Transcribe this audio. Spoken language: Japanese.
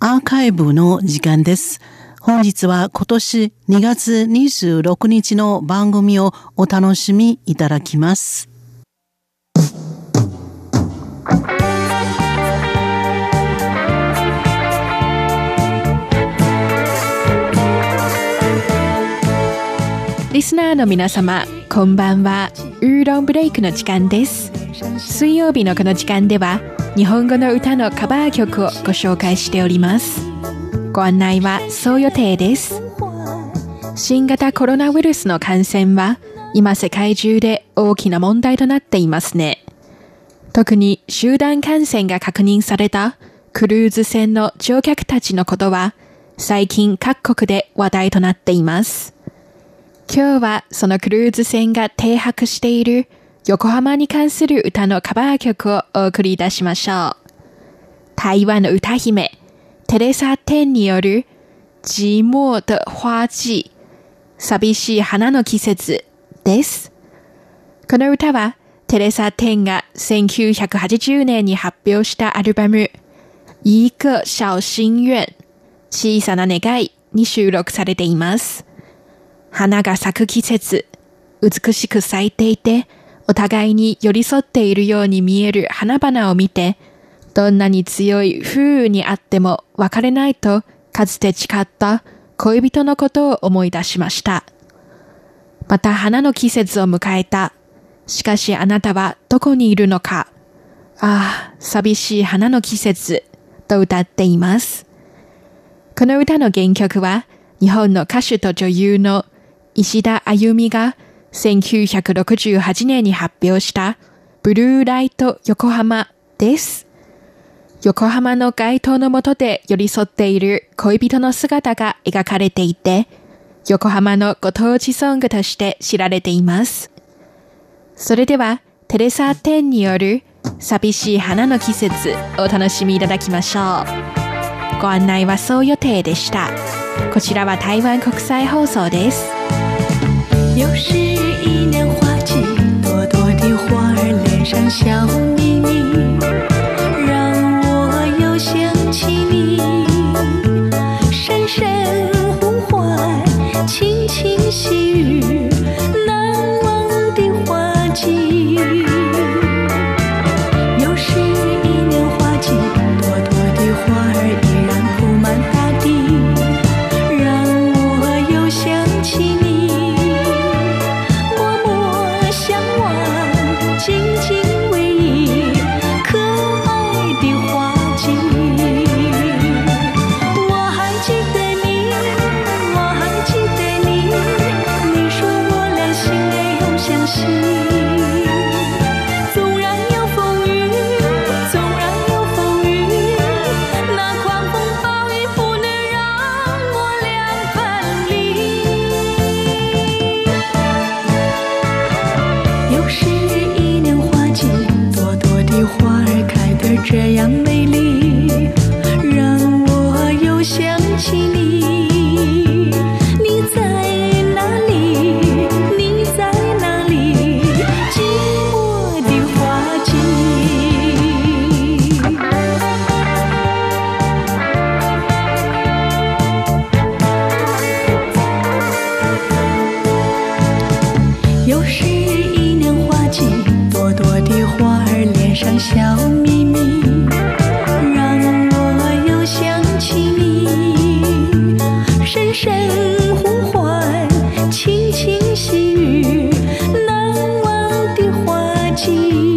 アーカイブの時間です。本日は今年2月26日の番組をお楽しみいただきます。リスナーの皆様、こんばんは。ウーロンブレイクの時間です。水曜日のこの時間では、日本語の歌のカバー曲をご紹介しております。ご案内はそう予定です。新型コロナウイルスの感染は、今世界中で大きな問題となっていますね。特に集団感染が確認されたクルーズ船の乗客たちのことは、最近各国で話題となっています。今日はそのクルーズ船が停泊している横浜に関する歌のカバー曲をお送りいたしましょう。台湾の歌姫、テレサ・テンによる寂寞的花季、寂しい花の季節です。この歌はテレサ・テンが1980年に発表したアルバム、一個小心願、小さな願いに収録されています。花が咲く季節、美しく咲いていて、お互いに寄り添っているように見える花々を見て、どんなに強い風雨にあっても別れないと、かつて誓った恋人のことを思い出しました。また花の季節を迎えた。しかしあなたはどこにいるのか。ああ、寂しい花の季節、と歌っています。この歌の原曲は、日本の歌手と女優の石田あゆみが1968年に発表したブルーライト横浜です。横浜の街灯の下で寄り添っている恋人の姿が描かれていて、横浜のご当地ソングとして知られています。それでは、テレサ・テンによる寂しい花の季節お楽しみいただきましょう。ご案内はそう予定でした。こちらは台湾国際放送です。又是一年花季，朵朵的花儿脸上笑。情。